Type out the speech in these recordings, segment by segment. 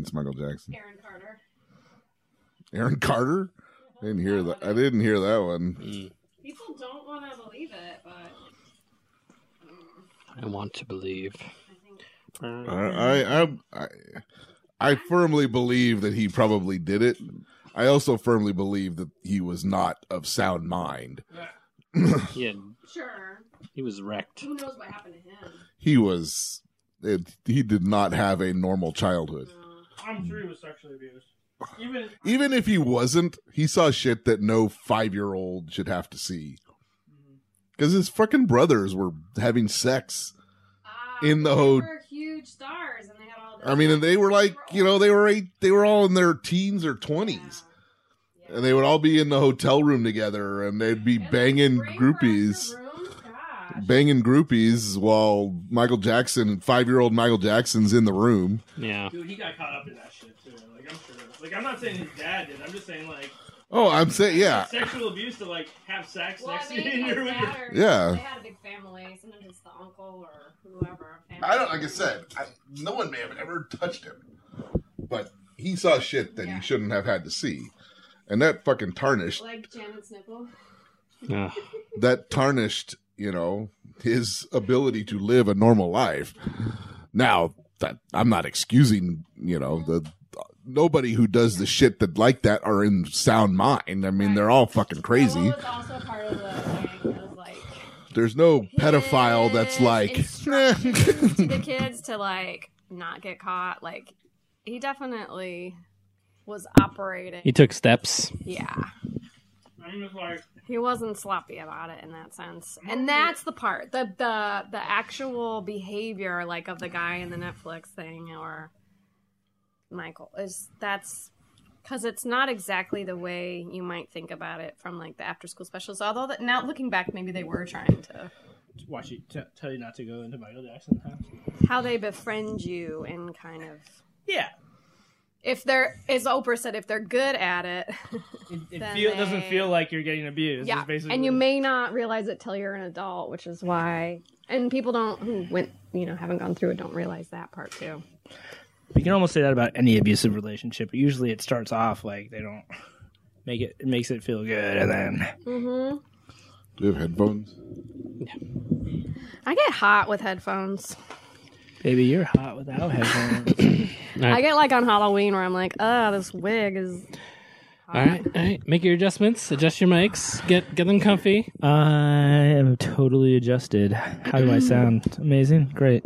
against Michael Jackson. Aaron Carter. Aaron Carter. I didn't hear that. I didn't hear that one. People don't want to believe it, but I want to believe. I think I, I, I, I, I firmly believe that he probably did it. I also firmly believe that he was not of sound mind. He had, sure. he was wrecked. Who knows what happened to him? He was. It, he did not have a normal childhood. I'm sure he was sexually abused. Even Even if he wasn't, he saw shit that no five year old should have to see. Because his fucking brothers were having sex. Ah, In the they ho- were huge stars, and they had all. I mean, and they were like, you know, they were eight, they were all in their teens or twenties, Yeah. and they would all be in the hotel room together, and they'd be And banging groupies, extra room? Gosh. banging groupies, while Michael Jackson, five year old Michael Jackson's in the room. Yeah. dude, he got caught up in that shit too. Like I'm sure. Like I'm not saying his dad did. I'm just saying like Oh, I'm saying, yeah, sexual abuse to like have sex Well, next I to mean, you. his and you're your- or- Yeah. They had a big family. Sometimes it's the uncle or whoever. family. I don't, like I said, I, no one may have ever touched him, but he saw shit that Yeah. he shouldn't have had to see, and that fucking tarnished Like Janet's nipple. Yeah. that tarnished, you know, his ability to live a normal life. Now, that I'm not excusing, you know, the nobody who does the shit that like that are in sound mind. I mean, they're all fucking crazy. Also part of the thing of like There's no pedophile that's like, instructions to the kids to like not get caught. Like he definitely was operating. He took steps. Yeah. I'm just like, He wasn't sloppy about it in that sense. And that's the part. The the the actual behavior like of the guy in the Netflix thing or Michael is that's cuz it's not exactly the way you might think about it from like the after school specials. Although that now looking back maybe they were trying to watch you t- tell you not to go into Michael Jackson's house. how they befriend you and kind of Yeah, if they're as Oprah said if they're good at it it, it Then feel, doesn't feel like you're getting abused. yeah basically and you may not realize it till you're an adult which is why and people don't who went you know haven't gone through it don't realize that part too You can almost say that about any abusive relationship. But usually, it starts off like they don't make it. It makes it feel good, and then mm-hmm do you have headphones? i get hot with headphones baby, you're hot without headphones. i get like on halloween where i'm like oh this wig is All right, all right. Make your adjustments. Adjust your mics. Get get them comfy. I am totally adjusted. How do I sound? Amazing, great.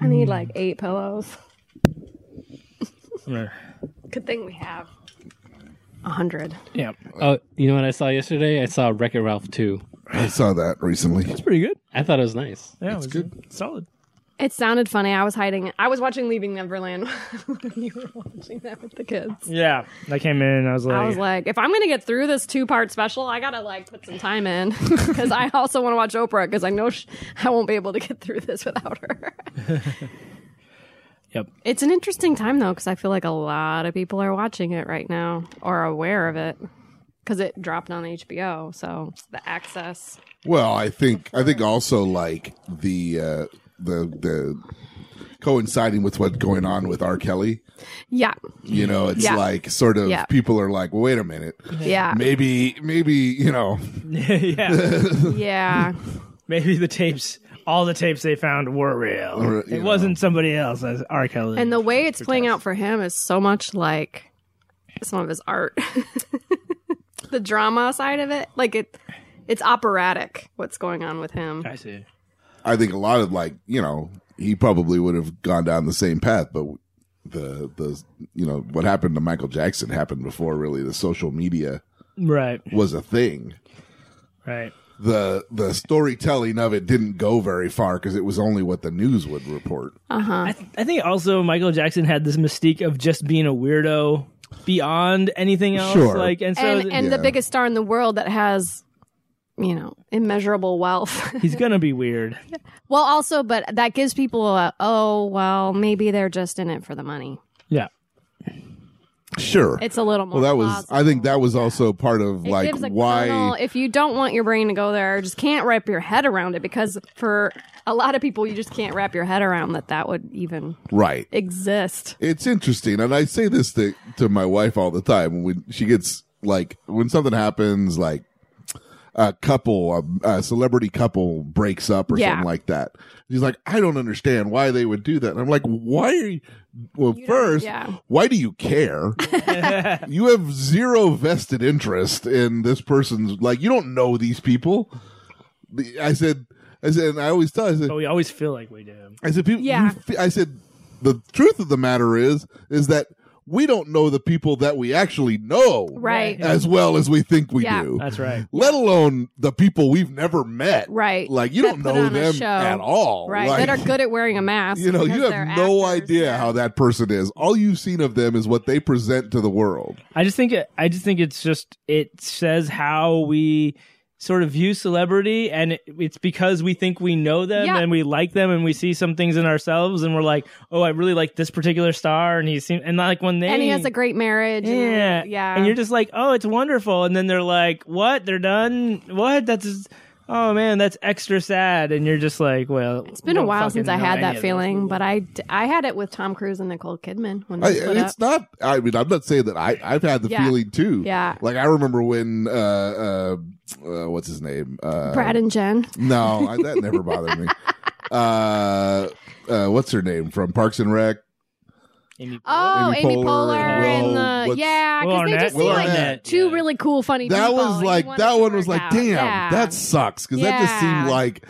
i need like eight pillows good thing we have a hundred Yeah, Oh, you know what I saw yesterday? I saw Wreck It Ralph 2. I saw that recently. it's pretty good. I thought it was nice. Yeah, It's it was good. solid. It sounded funny i was hiding i was watching leaving neverland when you were watching that with the kids Yeah, I came in. and I was like, I was like, if I'm gonna get through this two part special, I gotta like put some time in because I also want to watch Oprah because I know sh- I won't be able to get through this without her. Yep. It's an interesting time though because I feel like a lot of people are watching it right now or aware of it because it dropped on HBO, so the access. Well, I think I think also like the uh, the the coinciding with what's going on with R. Kelly. Yeah, You know, it's Yeah. like sort of Yeah. people are like, well, wait a minute, yeah, maybe maybe you know, yeah, yeah. maybe the tapes, all the tapes they found were real. Or, it know. wasn't somebody else as R. Kelly. And the way it's playing out for him is so much like some of his art. the drama side of it, like it, it's operatic. What's going on with him? I see. I think a lot of like you know he probably would have gone down the same path, but the the you know what happened to Michael Jackson happened before really the social media Right, was a thing. right. the the storytelling of it didn't go very far because it was only what the news would report. Uh-huh. I, th- I think also Michael Jackson had this mystique of just being a weirdo beyond anything else. Sure. Like, and so and and the biggest star in the world that has, you know, immeasurable wealth. he's gonna be weird. well, also, but that gives people a oh well, maybe they're just in it for the money. Yeah. Sure. It's a little more. well, that was. I think that was also part of It like gives a why. kernel- if you don't want your brain to go there, just can't wrap your head around it because for a lot of people, you just can't wrap your head around that that would even right. exist. It's interesting, and I say this to to my wife all the time when she gets like when something happens, like a couple, a, a celebrity couple breaks up or Yeah. something like that. He's like, I don't understand why they would do that. And I'm like, why are you? Well, You first, yeah. why do you care? you have zero vested interest in this person's. Like, you don't know these people. I said, I said, and I always tell, I said, But we always feel like we do. I said, people, Yeah. you I said, the truth of the matter is, is that we don't know the people that we actually know Right. as well as we think we Yeah. do. That's right. Let alone the people we've never met. Right. Like you That don't put know on a them show. at all. Right. Like, that are good at wearing a mask. You know, you have no actors. idea how that person is. All you've seen of them is what they present to the world. I just think it, I just think it's just it says how we sort of view celebrity and it, it's because we think we know them Yeah. and we like them and we see some things in ourselves and we're like oh I really like this particular star and he seems and like when they And he has a great marriage. yeah And, yeah. and you're just like oh it's wonderful and then they're like what they're done what that's oh man that's extra sad and you're just like well It's been a while since I had that feeling, but I, d- I had it with Tom Cruise and Nicole Kidman when I, they split it's up. not. I mean, I'm not saying that I. I've had the Yeah. feeling too. Yeah. Like I remember when. Uh, uh, uh, what's his name? Uh, Brad and Jen. No, I, that never bothered me. Uh, uh, what's her name from Parks and Rec? Amy Oh, Amy Amy, Poehler Poehler, and and the yeah, because they Arnett. just Will seem like Arnett. two Yeah. really cool, funny. That people, was and like want it that to one was work like, out. damn, Yeah. that sucks because that just Yeah. seemed like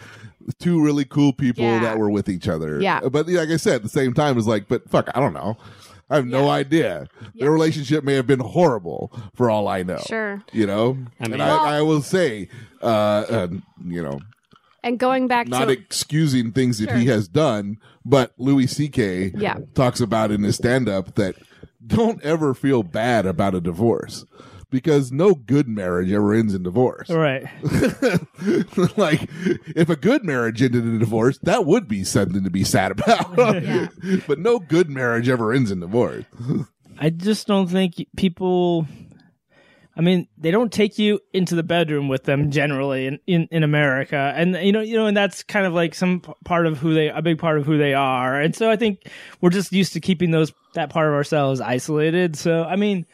two really cool people Yeah. that were with each other. Yeah. but like I said, at the same time, it was like, but fuck, I don't know. I have no Yeah. idea. Yeah. Their relationship may have been horrible for all I know. sure. You know, I mean- and Well- I, I will say, uh, uh, you know, And going back not to excusing things that Sure. he has done, but Louis C.K. Yeah. talks about in his stand up that don't ever feel bad about a divorce because no good marriage ever ends in divorce. right like, if a good marriage ended in divorce, that would be something to be sad about. Yeah. but no good marriage ever ends in divorce. I just don't think people. I mean, they don't take you into the bedroom with them generally in, in, in America, and you know, you know, and that's kind of like some part of who they, a big part of who they are, and so I think we're just used to keeping those that part of ourselves isolated. So I mean,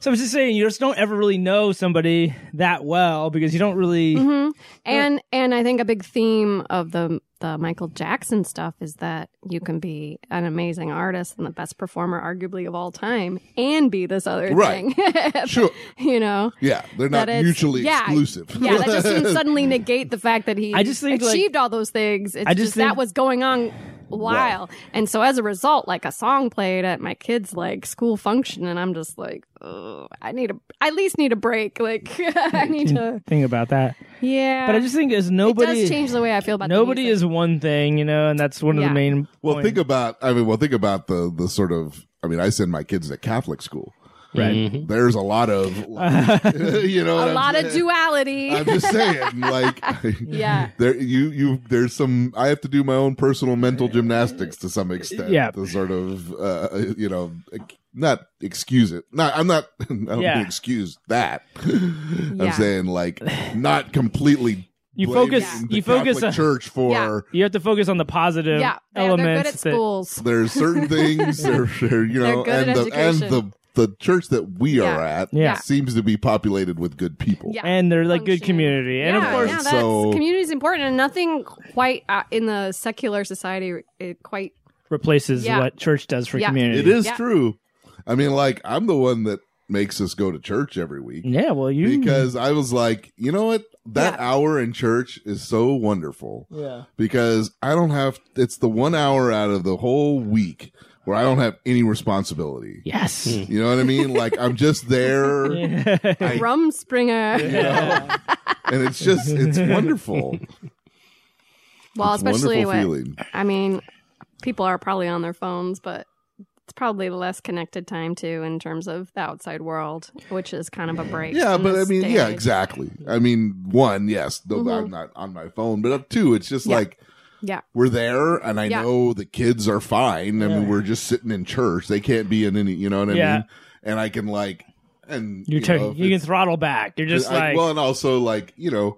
so I was just saying, you just don't ever really know somebody that well because you don't really. Mhm. and and I think a big theme of the the Michael Jackson stuff is that you can be an amazing artist and the best performer, arguably of all time, and be this other Right. thing. Sure. you know. Yeah, they're not mutually yeah, exclusive. Yeah, that doesn't suddenly negate the fact that he I just think, like- achieved all those things. It's I just, just think- that was going on a while. And so as a result, like a song played at my kid's like school function and I'm just like, oh, I need a I at least need a break. Like I need to Think about that, Yeah. but I just think as it nobody, does change the way I feel about the nobody music. is one thing, you know, and that's one of the main. Well, points. think about. I mean, well, think about the the sort of. I mean, I send my kids to Catholic school. Right. There's a lot of, like, you know, what a I'm lot of duality. I'm just saying, like, Yeah. there you you there's some. I have to do my own personal mental gymnastics to some extent. Yeah. to sort of, uh, you know, not excuse it. Not I'm not. I don't Yeah. excuse that. I'm Yeah. saying like not completely. You focus- the you focus on- church for. Yeah. You have to focus on the positive yeah. They're, elements. they're good at that- schools. there's certain things they're, they're, you know They're good and at the and the the church that we are at Yeah. seems to be populated with good people Yeah. and they're like good Functioning. community. And yeah, of course, yeah, that's, so- community is important, and nothing quite uh, in the secular society it quite replaces Yeah. what church does for Yeah. community. it is Yeah. true i mean like i'm the one that makes us go to church every week Yeah, well, you because i was like you know what that Yeah. hour in church is so wonderful yeah. because i don't have it's the one hour out of the whole week where i don't have any responsibility Yes. you know what i mean like i'm just there I- rumspringa. you know? and it's just it's wonderful well, It's especially wonderful when feeling. I mean, people are probably on their phones, but it's probably the less connected time too in terms of the outside world, which is kind of a break. Yeah, but I mean, day yeah, exactly. I mean, one, yes, no, Mhm. I'm not on my phone, but up two, it's just Yeah. like Yeah. we're there and I Yeah. know the kids are fine. I mean, Yeah. we're just sitting in church. They can't be in any, you know what I Yeah. mean? And I can like, and You're you, turn- know, if you can throttle back. You're just I- like well, and also like, you know,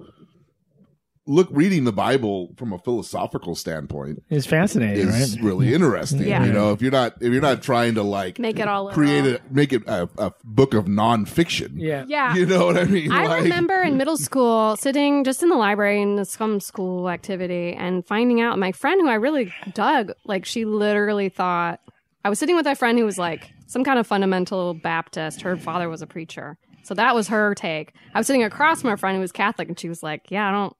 look, reading the Bible from a philosophical standpoint is fascinating, is right? really interesting. Yeah. You know, if you're not, if you're not trying to like Make it all create literal. a, make it a, a book of nonfiction. Yeah. Yeah. You know what I mean? I Like- remember in middle school sitting just in the library in some school activity and finding out my friend who I really dug, like she literally thought I was sitting with a friend who was like some kind of fundamental Baptist. Her father was a preacher. So that was her take. I was sitting across from a friend who was Catholic and she was like, Yeah, I don't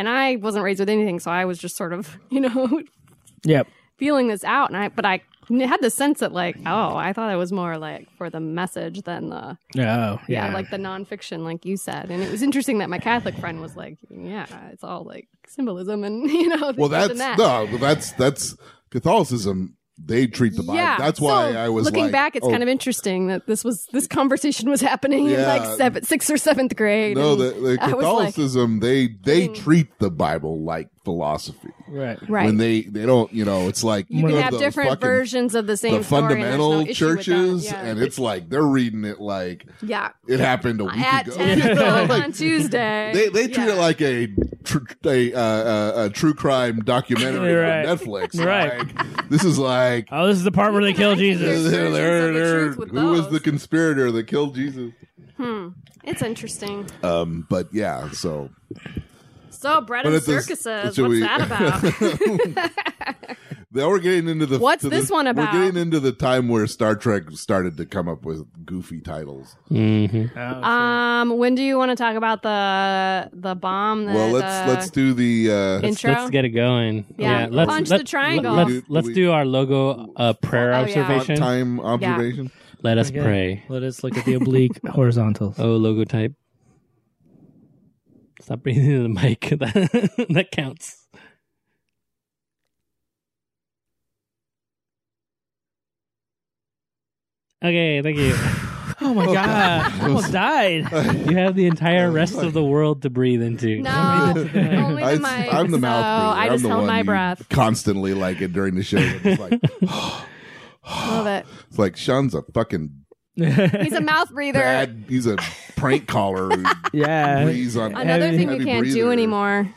and I wasn't raised with anything, so I was just sort of, you know, Yep. feeling this out and I but I had the sense that like, oh, I thought it was more like for the message than the Oh, yeah. yeah, like the nonfiction, like you said. And it was interesting that my Catholic friend was like, yeah, it's all like symbolism and, you know, well, that's and that. no, well, that's that's Catholicism. They treat the Bible. yeah, that's why So, I was looking like, back. It's oh, kind of interesting that this was this conversation was happening in like seventh, sixth or seventh grade. No, and the, the I was like, Catholicism they they Mm. treat the Bible like philosophy. Right. right. When they they don't, you know, it's like you one can of have those different fucking- versions of the same the story, and fundamental no issue with that. churches, Yeah. and it's like they're reading it like yeah, it happened a week at ago. ten You know, like, on Tuesday. they they treat Yeah. it like a tr- a, uh, uh, a true crime documentary Right. on Netflix. Right. Like, this is like Oh, this is the part where they kill Jesus. they're- they're- of the they're- truth with who was the conspirator that killed Jesus? Hmm. It's interesting. Um, but yeah, so So bread But and it's a- circuses. should What's we- that about? now we're getting into the What's to the- this one about? We're getting into the time where Star Trek started to come up with goofy titles. hmm Oh, Um, when do you want to talk about the the bomb? That, well, let's uh, let's do the uh, Let's, Intro? let's get it going. Yeah. let's Punch let, the triangle. Let, Do- us let's we- do our logo uh, prayer Oh, yeah. observation. time observation. Let us Okay. pray. Let us look at the oblique horizontals. Oh, logo type. Stop breathing into the mic. that, that counts. Okay, thank you. Oh my god. I almost died. You have the entire rest of the world to breathe into. No, Breathe into the mic. only the I, mic. I'm the so mouth breather. I I'm just the held one my you breath. constantly like it during the show. It's like, Love it. it's like Sean's a fucking He's a mouth breather. bad. He's a prank caller. who yeah. breathes on Another Heavy- thing you heavy can't do breather. anymore.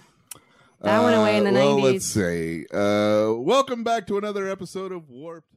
That went away in the Uh, well, 90s. let's say, uh, welcome back to another episode of Warped.